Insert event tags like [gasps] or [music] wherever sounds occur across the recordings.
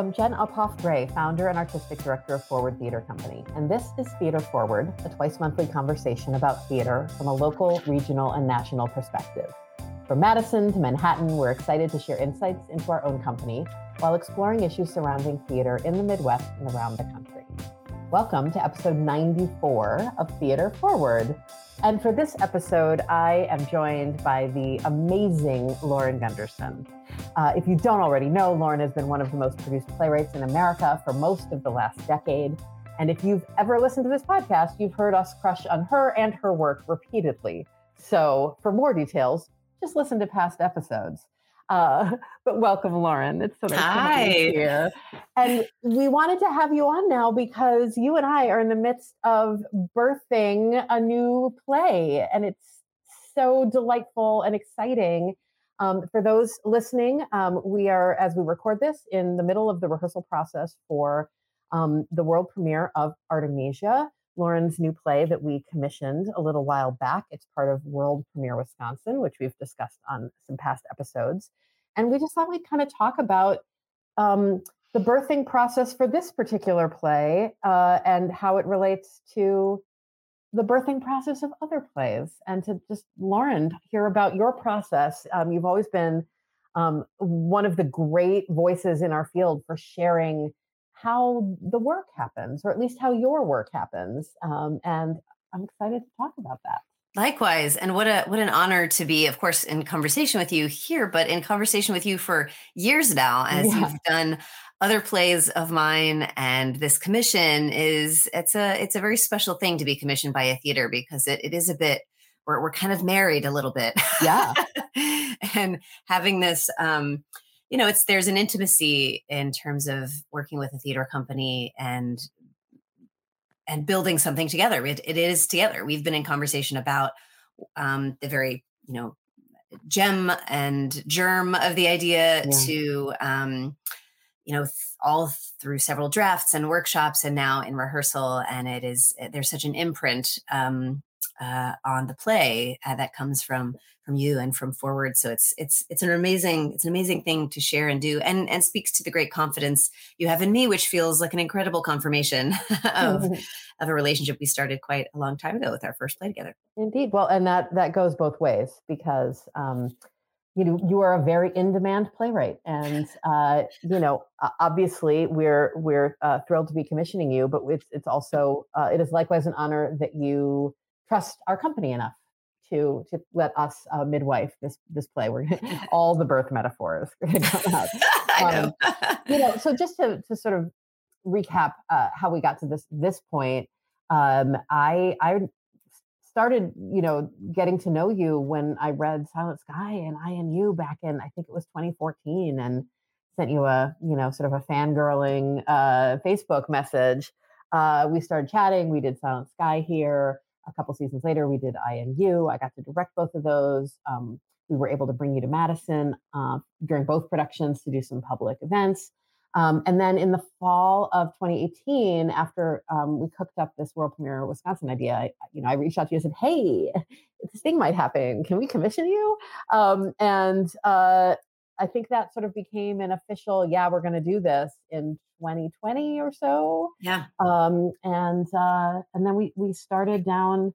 I'm Jen Uphoff Gray, founder and artistic director of Forward Theater Company, and this is Theater Forward, a twice monthly conversation about theater from a local, regional, and national perspective. From Madison to Manhattan, we're excited to share insights into our own company while exploring issues surrounding theater in the Midwest and around the country. Welcome to episode 94 of Theater Forward. And for this episode, I am joined by the amazing Lauren Gunderson. Uh, if you don't already know, Lauren has been one of the most produced playwrights in America for most of the last decade. And if you've ever listened to this podcast, you've heard us crush on her and her work repeatedly. So for more details, just listen to past episodes. Uh, [laughs] but welcome, Lauren. It's so nice Hi. to have you here. And we wanted to have you on now because you and I are in the midst of birthing a new play, and it's so delightful and exciting. Um, for those listening, um, we are, as we record this, in the middle of the rehearsal process for um, the world premiere of Artemisia, Lauren's new play that we commissioned a little while back. It's part of World Premiere Wisconsin, which we've discussed on some past episodes. And we just thought we'd kind of talk about um, the birthing process for this particular play uh, and how it relates to the birthing process of other plays. And to just, Lauren, hear about your process. Um, you've always been um, one of the great voices in our field for sharing how the work happens, or at least how your work happens. Um, and I'm excited to talk about that. Likewise, and what a what an honor to be, of course, in conversation with you here, but in conversation with you for years now, as Yeah. you've done other plays of mine, and this commission is it's a it's a very special thing to be commissioned by a theater because it, it is a bit we're we're kind of married a little bit, Yeah. [laughs] and having this um you know it's there's an intimacy in terms of working with a theater company and and building something together it, it is together we've been in conversation about um the very you know gem and germ of the idea Yeah. to um you know th- all through several drafts and workshops and now in rehearsal and it is there's such an imprint um uh, on the play uh, that comes from from you and from forward so it's it's it's an amazing it's an amazing thing to share and do and and speaks to the great confidence you have in me which feels like an incredible confirmation [laughs] of [laughs] of a relationship we started quite a long time ago with our first play together Indeed. Well, and that that goes both ways because um, you know you are a very in-demand playwright, and uh, you know obviously we're we're uh, thrilled to be commissioning you, but it's it's also uh, it is likewise an honor that you trust our company enough to to let us uh, midwife this this play. We're [laughs] [laughs] all the birth metaphors [laughs] come out. I know. you know so just to, to sort of recap uh, how we got to this this point um, i i started you know getting to know you when i read silent sky and i and you back in i think it was 2014 and sent you a you know sort of a fangirling uh, facebook message uh, we started chatting we did silent sky here a couple seasons later we did i and you i got to direct both of those um, we were able to bring you to madison uh, during both productions to do some public events um, and then in the fall of 2018, after um, we cooked up this world premiere Wisconsin idea, I, you know, I reached out to you and said, "Hey, [laughs] this thing might happen. Can we commission you?" Um, and uh, I think that sort of became an official, "Yeah, we're going to do this" in 2020 or so. yeah Um, and uh, and then we we started down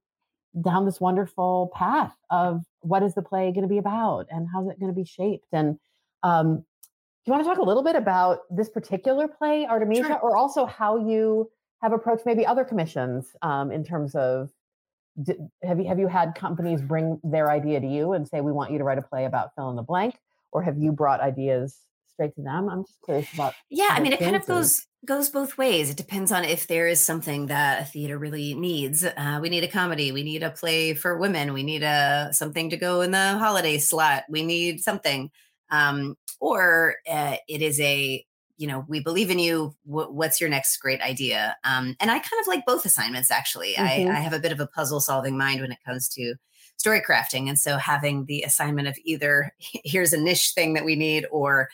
down this wonderful path of what is the play going to be about and how's it going to be shaped and um, do you want to talk a little bit about this particular play, Artemisia, Sure. or also how you have approached maybe other commissions um, in terms of have you have you had companies bring their idea to you and say we want you to write a play about fill in the blank, or have you brought ideas straight to them? I'm just curious about. yeah i mean it kind of goes goes both ways it depends on if there is something that a theater really needs uh, we need a comedy we need a play for women we need a something to go in the holiday slot we need something um, or uh, it is a you know we believe in you Wh- what's your next great idea um, and i kind of like both assignments actually Mhm. I, I have a bit of a puzzle solving mind when it comes to story crafting and so having the assignment of either here's a niche thing that we need or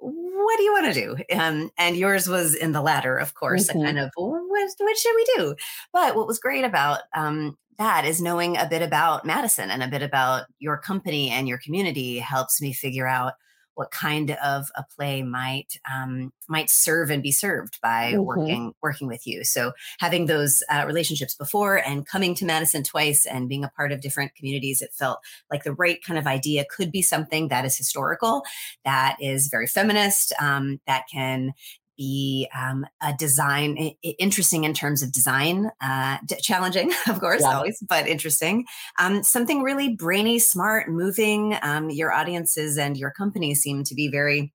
what do you want to do? Um, and yours was in the latter, of course, Mhm. a kind of what, what should we do? But what was great about um, that is knowing a bit about Madison and a bit about your company and your community helps me figure out what kind of a play might um, might serve and be served by mm-hmm. working working with you. So having those uh, relationships before and coming to Madison twice and being a part of different communities, it felt like the right kind of idea could be something that is historical, that is very feminist, um, that can be um, a design interesting in terms of design uh, d- challenging [laughs] of course yeah. always but interesting um, something really brainy smart moving um, your audiences and your company seem to be very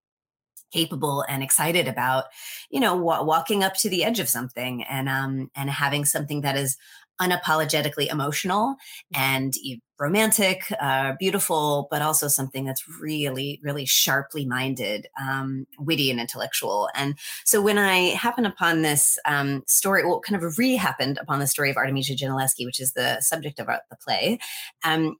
capable and excited about you know w- walking up to the edge of something and um and having something that is unapologetically emotional and romantic, uh, beautiful, but also something that's really, really sharply minded, um, witty, and intellectual. And so when I happened upon this um, story, well, kind of re happened upon the story of Artemisia Gentileschi, which is the subject of the play. Um,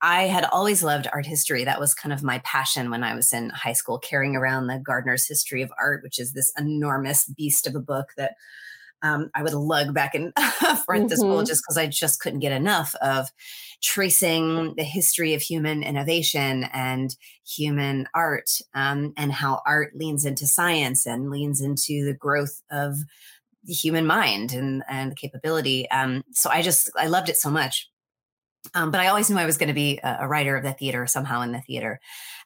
I had always loved art history. That was kind of my passion when I was in high school, carrying around the Gardner's History of Art, which is this enormous beast of a book that um, I would lug back and [laughs] forth mm-hmm. to school just because I just couldn't get enough of tracing the history of human innovation and human art um, and how art leans into science and leans into the growth of the human mind and, and capability. Um, so I just, I loved it so much. Um, but I always knew I was going to be a, a, writer of the theater somehow in the theater.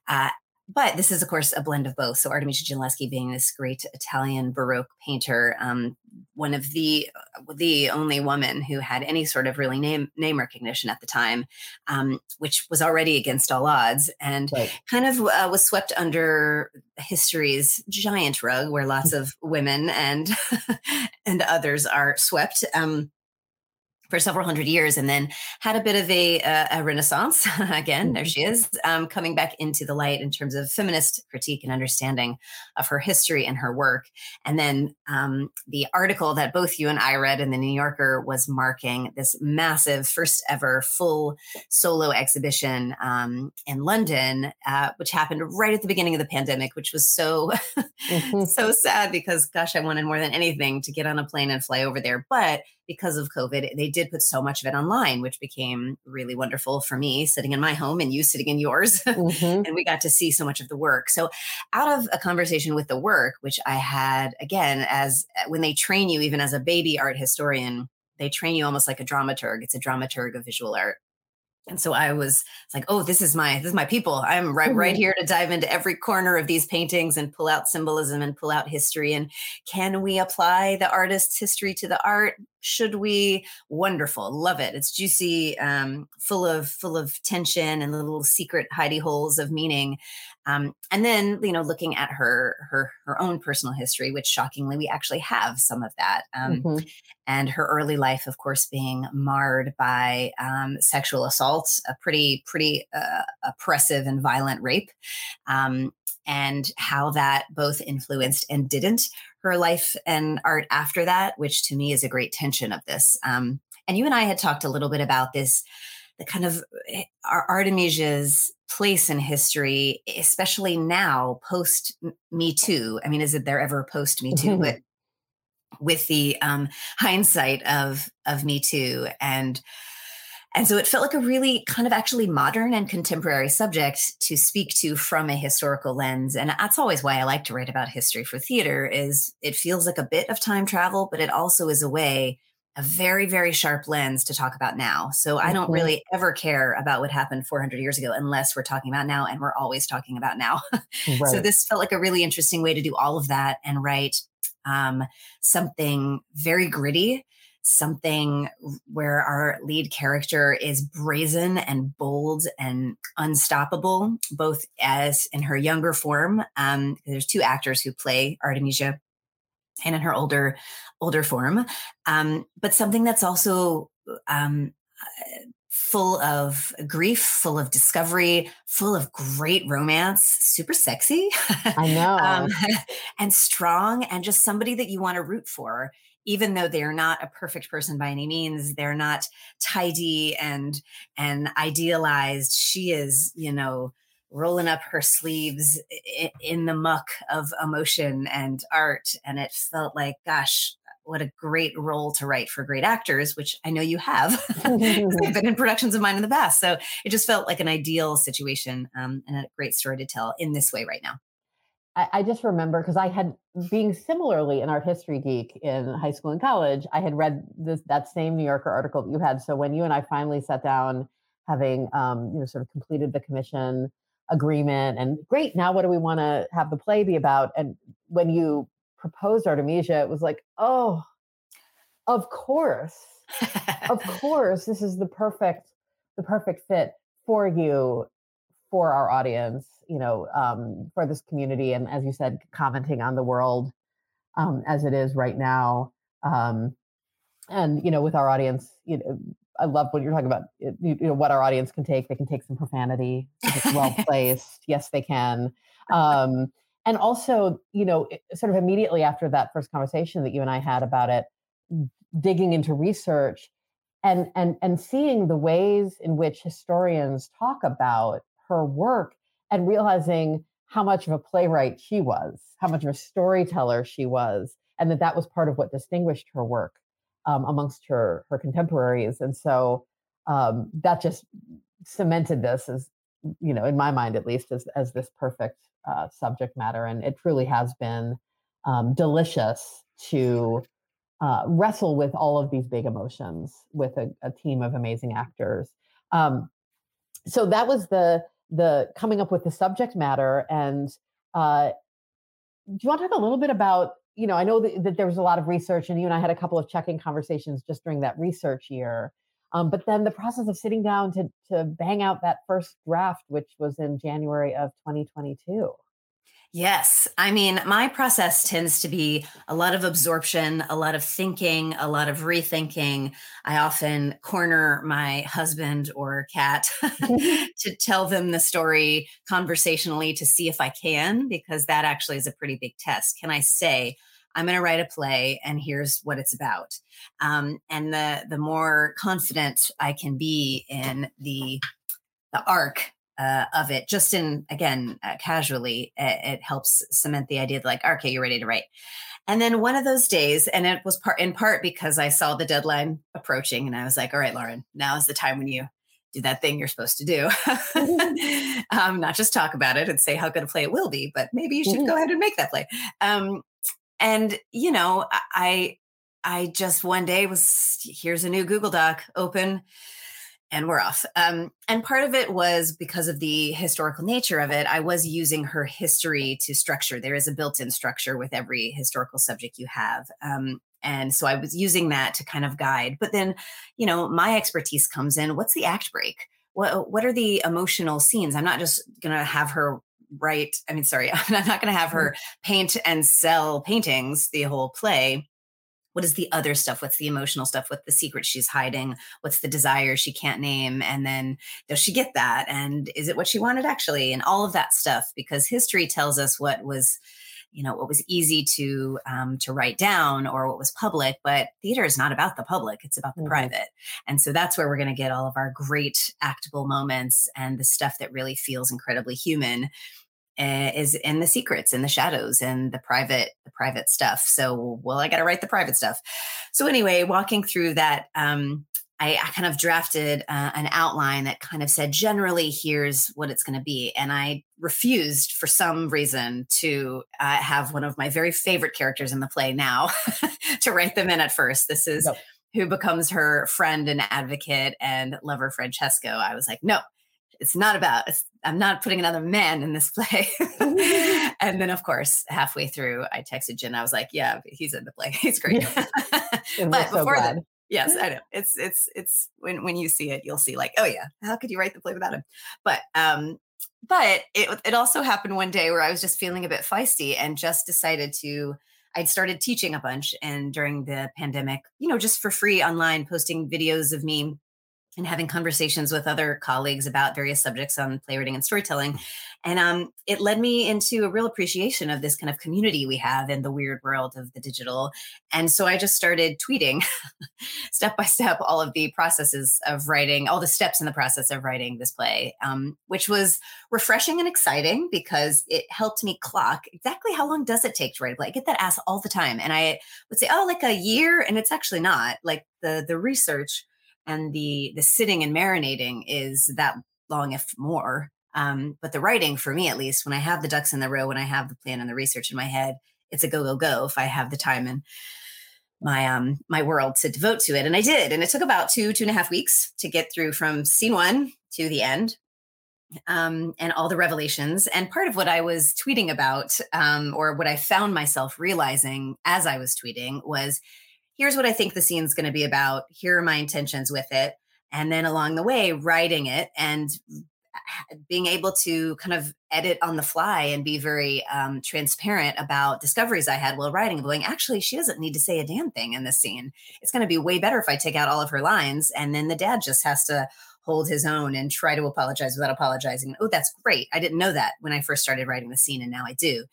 Uh, but this is, of course, a blend of both. So Artemisia Gentileschi being this great Italian Baroque painter, um, one of the the only woman who had any sort of really name name recognition at the time, um, which was already against all odds, and right. kind of uh, was swept under history's giant rug, where lots of women and [laughs] and others are swept. Um, for several hundred years and then had a bit of a, a renaissance [laughs] again there mm-hmm. she is um, coming back into the light in terms of feminist critique and understanding of her history and her work and then um, the article that both you and i read in the new yorker was marking this massive first ever full solo exhibition um, in london uh, which happened right at the beginning of the pandemic which was so [laughs] mm-hmm. so sad because gosh i wanted more than anything to get on a plane and fly over there but because of COVID, they did put so much of it online, which became really wonderful for me sitting in my home and you sitting in yours. [laughs] Mm-hmm. and we got to see so much of the work. So, out of a conversation with the work, which I had again, as uh, when they train you, even as a baby art historian, they train you almost like a dramaturg. It's a dramaturg of visual art and so I was like, oh, this is my this is my people. I'm right right mm-hmm. here to dive into every corner of these paintings and pull out symbolism and pull out history. And can we apply the artist's history to the art? Should we? Wonderful, love it. It's juicy, um, full of full of tension and little secret hidey holes of meaning. Um, and then you know, looking at her her her own personal history, which shockingly we actually have some of that. Um, mm-hmm and her early life, of course, being marred by um, sexual assault, a pretty, pretty uh, oppressive and violent rape, um, and how that both influenced and didn't her life and art after that, which to me is a great tension of this. Um, and you and I had talked a little bit about this, the kind of eh, Artemisia's place in history, especially now post Me Too. I mean, is it there ever post Me Too? but with the um, hindsight of of Me Too and and so it felt like a really kind of actually modern and contemporary subject to speak to from a historical lens. And that's always why I like to write about history for theater is it feels like a bit of time travel, but it also is a way, a very, very sharp lens to talk about now. So I don't really ever care about what happened 400 years ago unless we're talking about now and we're always talking about now. [laughs] Right. so this felt like a really interesting way to do all of that and write um, something very gritty, something where our lead character is brazen and bold and unstoppable, both as in her younger form. Um, there's two actors who play Artemisia, and in her older older form, um, but something that's also um, full of grief, full of discovery, full of great romance, super sexy. I know. [laughs] um, [laughs] and strong, and just somebody that you want to root for, even though they're not a perfect person by any means. They're not tidy and and idealized. She is, you know, rolling up her sleeves in the muck of emotion and art. And it felt like, gosh, what a great role to write for great actors, which I know you have. [laughs] They've [laughs] been in productions of mine in the past, so it just felt like an ideal situation um, and a great story to tell in this way right now. I, I just remember because I had being similarly an art history geek in high school and college. I had read this that same New Yorker article that you had. So when you and I finally sat down, having um, you know sort of completed the commission agreement and great now what do we want to have the play be about and when you proposed artemisia it was like oh of course of [laughs] course this is the perfect the perfect fit for you for our audience you know um, for this community and as you said commenting on the world um, as it is right now um, and you know with our audience you know I love what you're talking about. You, you, know what our audience can take. They can take some profanity. It's well [laughs] placed. yes, they can. Um, and also, you know, sort of immediately after that first conversation that you and I had about it, digging into research and and and seeing the ways in which historians talk about her work and realizing how much of a playwright she was, how much of a storyteller she was, and that that was part of what distinguished her work um, amongst her her contemporaries, and so um, that just cemented this as you know, in my mind at least, as as this perfect uh, subject matter, and it truly has been um, delicious to uh, wrestle with all of these big emotions with a, a team of amazing actors. Um, so that was the the coming up with the subject matter, and uh, do you want to talk a little bit about you know, I know that, that, there was a lot of research, and you and I had a couple of checking conversations just during that research year. Um, but then the process of sitting down to to bang out that first draft, which was in January of 2022. Yes. I mean, my process tends to be a lot of absorption, a lot of thinking, a lot of rethinking. I often corner my husband or cat [laughs] to tell them the story conversationally to see if I can, because that actually is a pretty big test. Can I say, I'm going to write a play and here's what it's about. Um, and the the more confident I can be in the the arc uh, of it, just in again uh, casually, it, it, helps cement the idea that like, okay, you're ready to write. And then one of those days, and it was part in part because I saw the deadline approaching, and I was like, all right, Lauren, now is the time when you do that thing you're supposed to do. [laughs] [laughs] um, not just talk about it and say how good a play it will be, but maybe you should go mm-hmm. ahead and make that play. Um, and you know, I I just one day was here's a new Google Doc open and we're off. Um, and part of it was because of the historical nature of it. I was using her history to structure. There is a built-in structure with every historical subject you have. Um, and so I was using that to kind of guide. But then, you know, my expertise comes in. What's the act break? What what are the emotional scenes? I'm not just gonna have her write. I mean, sorry, [laughs] I'm not gonna have her mm-hmm. paint and sell paintings the whole play what is the other stuff? What's the emotional stuff? What's the secret she's hiding? What's the desire she can't name? And then does she get that? And is it what she wanted actually? And all of that stuff because history tells us what was you know what was easy to um, to write down or what was public but theater is not about the public it's about the mm-hmm. private. And so that's where we're going to get all of our great actable moments and the stuff that really feels incredibly human is in the secrets in the shadows and the private the private stuff. So well i got to write the private stuff. So anyway walking through that um, I, I, kind of drafted uh, an outline that kind of said generally here's what it's going to be. And i refused for some reason to uh, have one of my very favorite characters in the play now [laughs] to write them in at first. This is who becomes her friend and advocate and lover francesco. I was like no it's not about it's, i'm not putting another man in this play. [laughs] [laughs] And then of course halfway through i texted jen i was like yeah he's in the play. [laughs] He's great. But before so that yes i know. It's it's it's when when you see it you'll see like oh yeah how could you write the play without him? But um but it it also happened one day where i was just feeling a bit feisty and just decided to I'd started teaching a bunch and during the pandemic, you know, just for free online, posting videos of me and having conversations with other colleagues about various subjects on playwriting and storytelling. And um, it led me into a real appreciation of this kind of community we have in the weird world of the digital. And so I just started tweeting [laughs] step by step all of the processes of writing, all the steps in the process of writing this play, um, which was refreshing and exciting because it helped me clock exactly how long does it take to write a play. I get that asked all the time. And I would say, oh, like a year. And it's actually not. Like the the research and the the sitting and marinating is that long if more um, but the writing for me at least when i have the ducks in the row when i have the plan and the research in my head it's a go go go if i have the time and my um my world to devote to it and i did and it took about two two and a half weeks to get through from scene one to the end um, and all the revelations. And part of what I was tweeting about, um, or what I found myself realizing as I was tweeting, was here's what I think the scene's going to be about. Here are my intentions with it. And then along the way, writing it and being able to kind of edit on the fly and be very um, transparent about discoveries I had while writing, going, actually, she doesn't need to say a damn thing in this scene. It's going to be way better if I take out all of her lines. And then the dad just has to hold his own and try to apologize without apologizing. Oh, that's great. I didn't know that when I first started writing the scene, and now I do.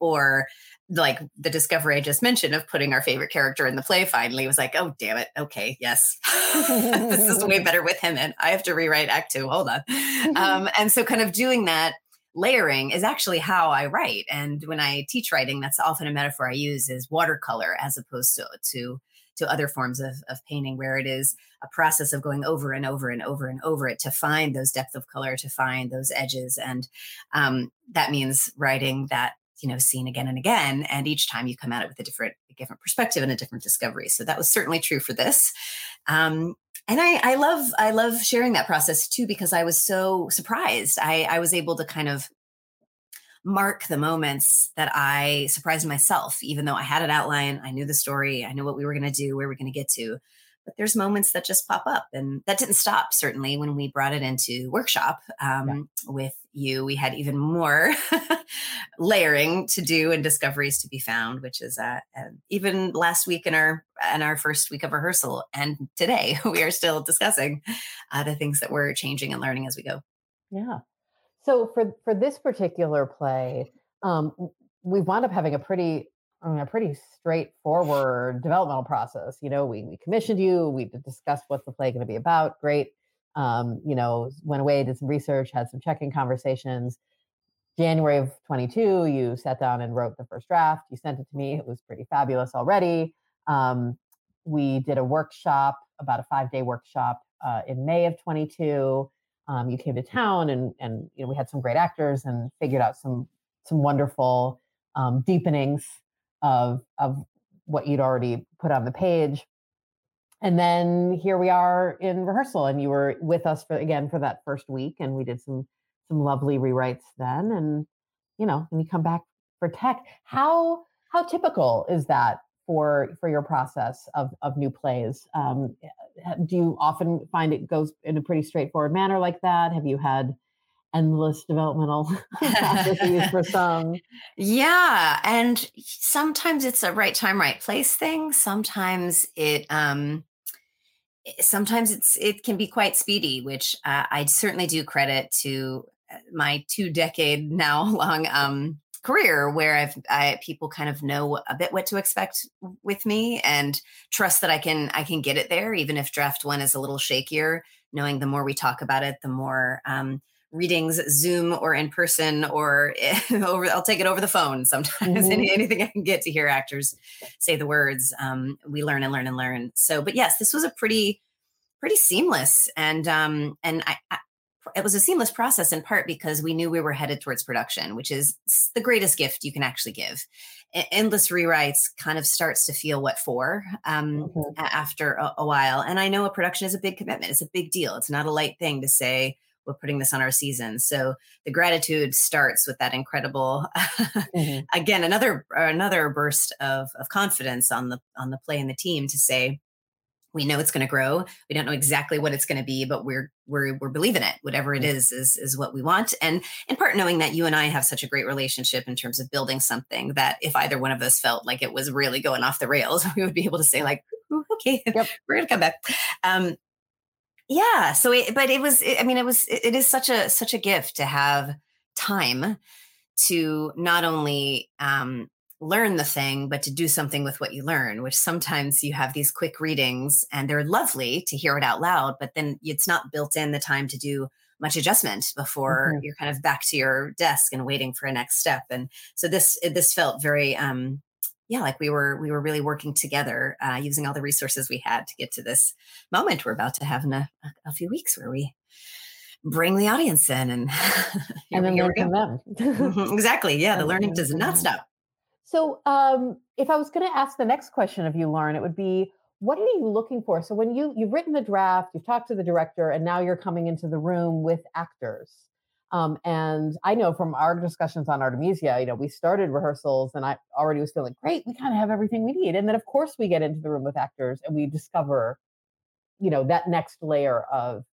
Or like the discovery I just mentioned of putting our favorite character in the play finally was like, oh, damn it. Okay, yes. [laughs] this is way better with him. And I have to rewrite act two. Hold on. [laughs] Um, and so, kind of doing that layering is actually how I write. And when I teach writing, that's often a metaphor I use is watercolor as opposed to, to, to other forms of, of painting where it is a process of going over and over and over and over it to find those depth of color, to find those edges. And um, that means writing that you know seen again and again and each time you come at it with a different a different perspective and a different discovery. So that was certainly true for this. Um, and I, I love i love sharing that process too because i was so surprised. I i was able to kind of mark the moments that i surprised myself even though i had an outline i knew the story i knew what we were going to do where we are going to get to. But there's moments that just pop up and that didn't stop certainly when we brought it into workshop um, yeah. with you we had even more [laughs] layering to do and discoveries to be found which is uh, uh, even last week in our in our first week of rehearsal and today [laughs] we are still discussing uh, the things that we're changing and learning as we go yeah so for for this particular play um, we wound up having a pretty I mean, a pretty straightforward developmental process. You know, we, we commissioned you, we discussed what's the play going to be about. Great. Um, you know, went away, did some research, had some check-in conversations. January of 22, you sat down and wrote the first draft. You sent it to me. It was pretty fabulous already. Um, we did a workshop, about a five-day workshop uh, in May of 22. Um, you came to town, and and you know we had some great actors and figured out some some wonderful um, deepenings of of what you'd already put on the page and then here we are in rehearsal and you were with us for again for that first week and we did some some lovely rewrites then and you know and you come back for tech how how typical is that for for your process of of new plays um, do you often find it goes in a pretty straightforward manner like that have you had endless developmental [laughs] processes for [laughs] some. Yeah, and sometimes it's a right time, right place thing. Sometimes it um sometimes it's it can be quite speedy, which uh, I certainly do credit to uh, my two decade now [laughs] long um career where I've I, people kind of know a bit what to expect with me and trust that I can I can get it there even if draft one is a little shakier knowing the more we talk about it the more um, readings zoom or in person or [laughs] over i'll take it over the phone sometimes. [laughs] Mm-hmm. anything i can get to hear actors say the words um, we learn and learn and learn. So but yes this was a pretty pretty seamless and um and I, I it was a seamless process in part because we knew we were headed towards production which is the greatest gift you can actually give. Endless rewrites kind of starts to feel what for um, mm-hmm. after a, a while. And i know a production is a big commitment. It's a big deal. It's not a light thing to say we're putting this on our season. So the gratitude starts with that incredible, [laughs] mm-hmm. again, another another burst of of confidence on the on the play and the team to say, we know it's going to grow. We don't know exactly what it's going to be, but we're we're we're believing it. Whatever it is, is is what we want. And in part, knowing that you and I have such a great relationship in terms of building something that if either one of us felt like it was really going off the rails, [laughs] we would be able to say like, okay, yep. [laughs] we're going to come back. Um, yeah so it, but it was i mean it was it is such a such a gift to have time to not only um, learn the thing, but to do something with what you learn, which sometimes you have these quick readings and they're lovely to hear it out loud, but then it's not built in the time to do much adjustment before mm-hmm. you're kind of back to your desk and waiting for a next step. And so this, this felt very, um, yeah, like we were, we were really working together, uh, using all the resources we had to get to this moment we're about to have in a, a few weeks where we bring the audience in and and then learn from them. Mm-hmm, exactly. Yeah, [laughs] the learning does not stop. So, um, if I was going to ask the next question of you, Lauren, it would be, what are you looking for? So, when you you've written the draft, you've talked to the director, and now you're coming into the room with actors. Um, and I know from our discussions on Artemisia, you know, we started rehearsals, and I already was feeling great. We kind of have everything we need, and then of course we get into the room with actors, and we discover, you know, that next layer of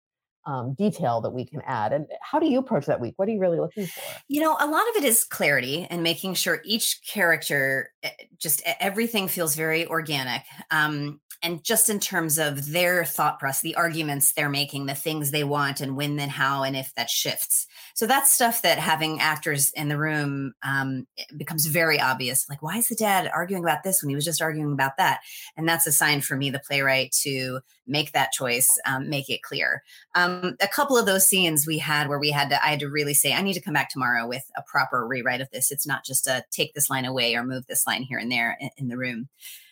um, detail that we can add. And how do you approach that week? What are you really looking for? You know, a lot of it is clarity and making sure each character, eh, just everything feels very organic. Um, and just in terms of their thought process, the arguments they're making, the things they want, and when, then how, and if that shifts. So that's stuff that having actors in the room um, becomes very obvious. Like, why is the dad arguing about this when he was just arguing about that? And that's a sign for me, the playwright, to make that choice, um, make it clear. Um, a couple of those scenes we had where we had to, I had to really say, I need to come back tomorrow with a proper rewrite of this. It's not just a take this line away or move this line here and there in, in the room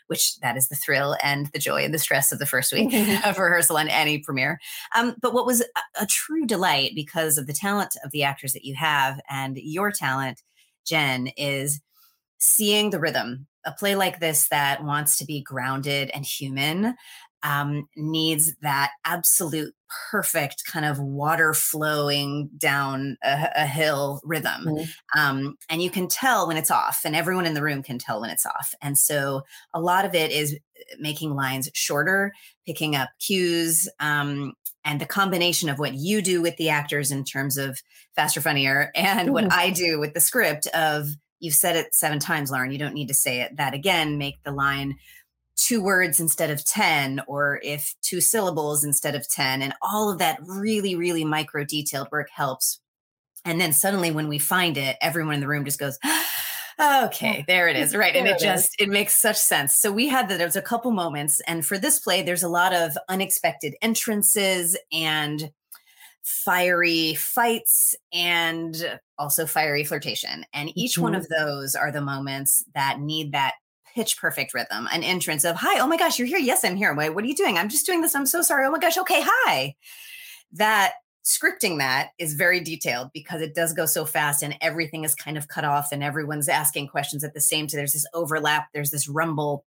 which that is the thrill and the joy and the stress of the first week [laughs] [laughs] of rehearsal and any premiere. Um, but what was a, a true delight because of the talent of the actors that you have and your talent, Jen, is seeing the rhythm. A play like this that wants to be grounded and human um, needs that absolute perfect kind of water flowing down a, a hill rhythm. Mm-hmm. Um, and you can tell when it's off, and everyone in the room can tell when it's off. And so a lot of it is uh, making lines shorter, picking up cues. Um, and the combination of what you do with the actors in terms of faster, funnier, and mm-hmm. what I do with the script of you've said it seven times, Lauren. You don't need to say it that again. Make the line two words instead of 10 or if two syllables instead of 10 and all of that really really micro detailed work helps. And then suddenly when we find it everyone in the room just goes [gasps] okay [laughs] there it is. Right and it, it just it makes such sense. So we had that there was a couple moments and for this play there's a lot of unexpected entrances and fiery fights and also fiery flirtation and each mm-hmm. one of those are the moments that need that pitch perfect rhythm, an entrance of, hi, oh my gosh, you're here. Yes, I'm here. Wait, what are you doing? I'm just doing this. I'm so sorry. Oh my gosh. Okay. Hi. That scripting that is very detailed because it does go so fast and everything is kind of cut off and everyone's asking questions at the same time. There's this overlap, there's this rumble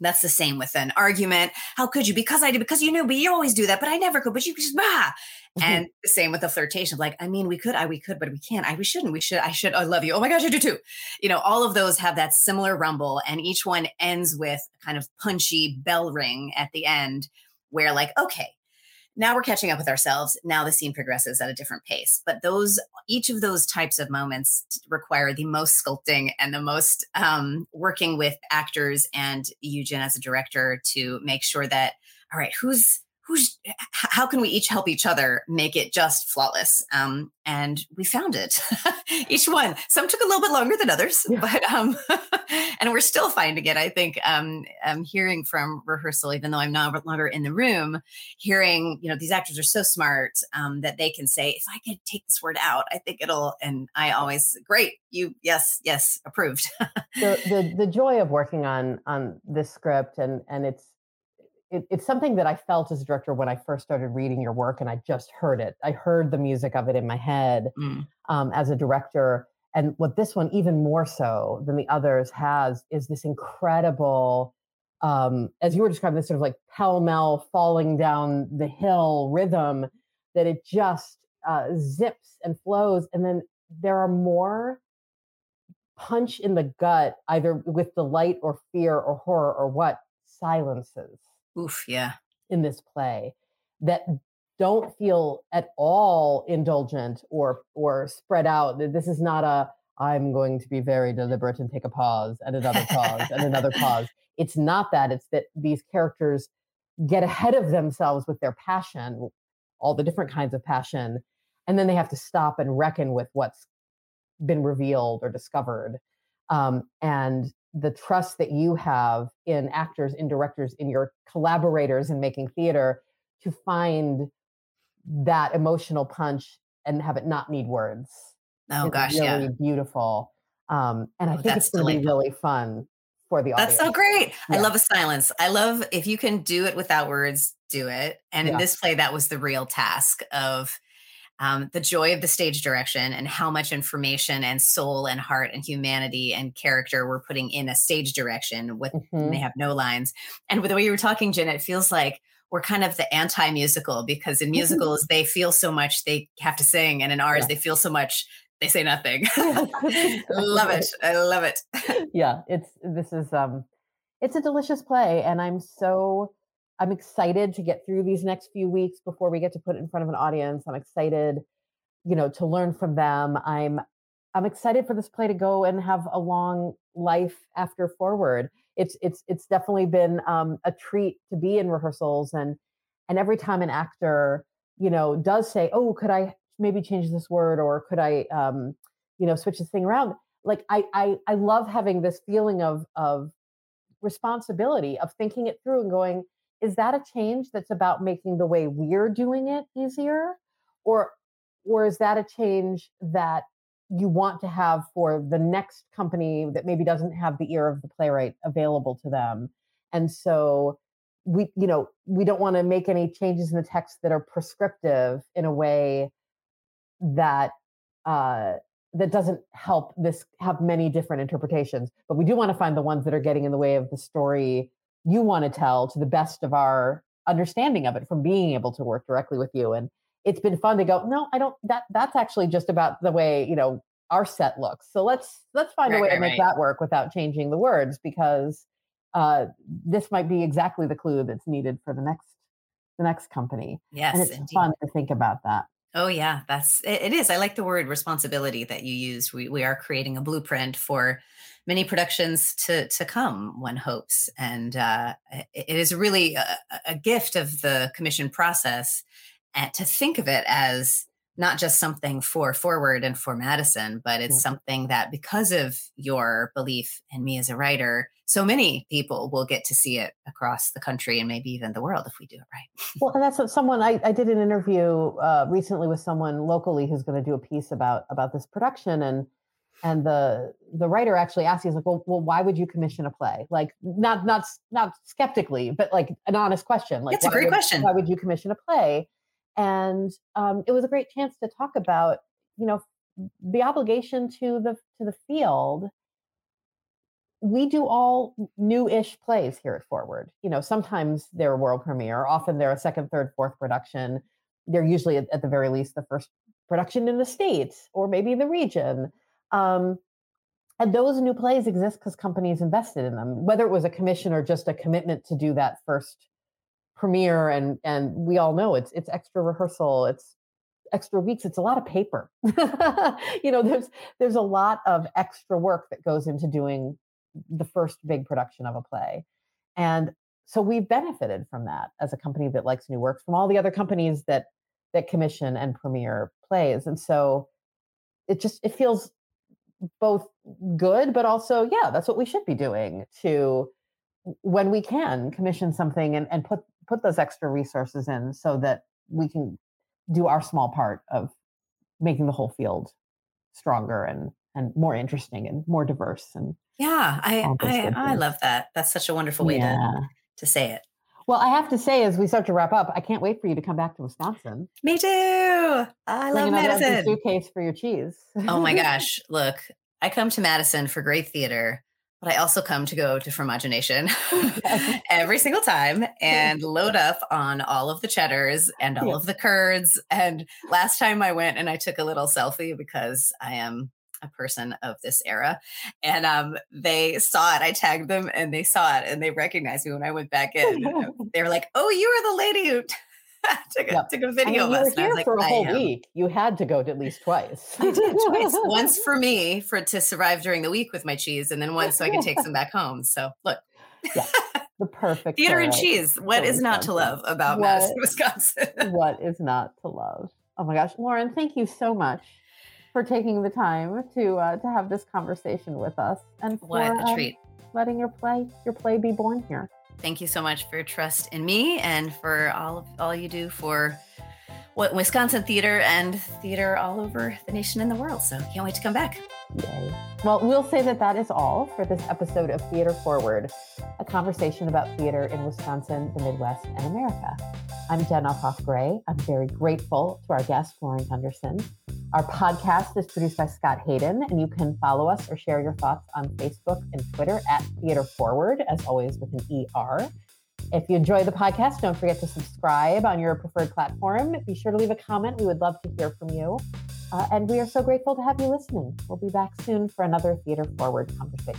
that's the same with an argument. How could you? Because I did, because you knew, but you always do that, but I never could, but you just, bah. Mm-hmm. And the same with the flirtation. Like, I mean, we could, I, we could, but we can't. I, we shouldn't, we should, I should, I love you. Oh my gosh, I do too. You know, all of those have that similar rumble and each one ends with kind of punchy bell ring at the end where like, okay, now we're catching up with ourselves. Now the scene progresses at a different pace. But those each of those types of moments require the most sculpting and the most um, working with actors and you Jen as a director to make sure that all right who's who's how can we each help each other make it just flawless? Um, and we found it. [laughs] Each one. Some took a little bit longer than others yeah. but um, [laughs] and we're still finding it i think um, i'm hearing from rehearsal even though i'm no longer in the room hearing you know these actors are so smart um, that they can say if i could take this word out i think it'll and i always great you yes yes approved. [laughs] The, the the joy of working on on this script and and it's it, it's something that I felt as a director when I first started reading your work, and I just heard it. I heard the music of it in my head mm. um, as a director. And what this one, even more so than the others, has is this incredible, um, as you were describing, this sort of like pell mell falling down the hill rhythm that it just uh, zips and flows. And then there are more punch in the gut, either with delight or fear or horror or what, silences Oof, yeah. In this play that don't feel at all indulgent or or spread out. This is not a I'm going to be very deliberate and take a pause and another pause and another pause. [laughs] It's not that. It's that these characters get ahead of themselves with their passion, all the different kinds of passion, and then they have to stop and reckon with what's been revealed or discovered. Um, and the trust that you have in actors, in directors, in your collaborators in making theater to find that emotional punch and have it not need words. Oh gosh, really yeah, beautiful. Um, and I Oh, think it's going to be really fun for the audience. That's so great. I love a silence. I love if you can do it without words, do it. And in this play, that was the real task of um, the joy of the stage direction and how much information and soul and heart and humanity and character we're putting in a stage direction with when they have no lines. And with the way you were talking, Jen, it feels like we're kind of the anti-musical because in musicals they feel so much they have to sing, and in ours Yeah. they feel so much they say nothing. [laughs] [laughs] [laughs] Love it. I love it. yeah it's this is um it's a delicious play and i'm so i'm excited to get through these next few weeks before we get to put it in front of an audience. I'm excited you know to learn from them. I'm i'm excited for this play to go and have a long life after forward. It's it's it's definitely been um, a treat to be in rehearsals and and every time an actor you know does say oh could i maybe change this word or could i um you know switch this thing around? Like I, I i love having this feeling of of responsibility of thinking it through and going is that a change that's about making the way we're doing it easier? Or or is that a change that you want to have for the next company that maybe doesn't have the ear of the playwright available to them? And so we you know we don't want to make any changes in the text that are prescriptive in a way that uh that doesn't help this have many different interpretations. But we do want to find the ones that are getting in the way of the story you want to tell to the best of our understanding of it from being able to work directly with you and it's been fun to go no i don't that that's actually just about the way you know our set looks so let's let's find a Right, way to make right. that work without changing the words because uh this might be exactly the clue that's needed for the next the next company Yes, and it's indeed. fun to think about that Oh yeah, that's it, it is. I like the word responsibility that you used. We we are creating a blueprint for many productions to to come. One hopes, and uh, it, is really a, a gift of the commission process, and to think of it as not just something for forward and for Madison, but it's something that because of your belief in me as a writer, so many people will get to see it across the country and maybe even the world if we do it right. Well, and that's what someone I, I did an interview uh, recently with someone locally who's going to do a piece about about this production, and and the the writer actually asked, he's like, well, well, why would you commission a play? Like, not not not skeptically, but like an honest question. Like, That's a great would- question. Why would you commission a play? And um, it was a great chance to talk about, you know, the obligation to the to the field we do all new-ish plays here at Forward. You know, sometimes they're a world premiere, often they're a second, third, fourth production. They're usually at, at the very least the first production in the states or maybe in the region. Um, and those new plays exist because companies invested in them, whether it was a commission or just a commitment to do that first premiere. And and we all know it's it's extra rehearsal, it's extra weeks, it's a lot of paper. [laughs] you know, there's there's a lot of extra work that goes into doing the first big production of a play. And so we've benefited from that as a company that likes new works from all the other companies that that commission and premiere plays. And so it just it feels both good but also yeah, that's what we should be doing to when we can commission something and, and put put those extra resources in so that we can do our small part of making the whole field stronger and and more interesting and more diverse and Yeah, I I, I love that. That's such a wonderful way to to say it. Well, I have to say, as we start to wrap up, I can't wait for you to come back to Wisconsin. Me too. I Bring love another empty Madison. suitcase for your cheese. Oh my [laughs] gosh! Look, I come to Madison for great theater, but I also come to go to Fromagination Yes. [laughs] every single time and load up on all of the cheddars and all Yeah. of the curds. And last time I went and I took a little selfie because I am a person of this era, and um, they saw it. I tagged them and they saw it and they recognized me when I went back in. [laughs] they were like, "Oh, you are the lady who [laughs] took, a, took a I mean, video you of us." And I here like, for a whole am." week. You had to go to at least twice. I did twice. [laughs] once for me for to survive during the week with my cheese, and then once so I could take some back home. So look, the perfect theater and cheese. What is not to love about What- Madison, Wisconsin? what is not to love? Oh my gosh, Lauren, thank you so much for taking the time to uh, to have this conversation with us and for what a um, treat. letting your play your play be born here. Thank you so much for your trust in me and for all of all you do for what Wisconsin theater and theater all over the nation and the world. So can't wait to come back. Yay. Well, we'll say that that is all for this episode of Theater Forward, a conversation about theater in Wisconsin, the Midwest, and America. I'm Jen Uphoff Gray. I'm very grateful to our guest, Lauren Gunderson. Our podcast is produced by Scott Hayden, and you can follow us or share your thoughts on Facebook and Twitter at Theater Forward, as always with an ER. If you enjoy the podcast, don't forget to subscribe on your preferred platform. Be sure to leave a comment. We would love to hear from you. Uh, and we are so grateful to have you listening. We'll be back soon for another Theater Forward conversation.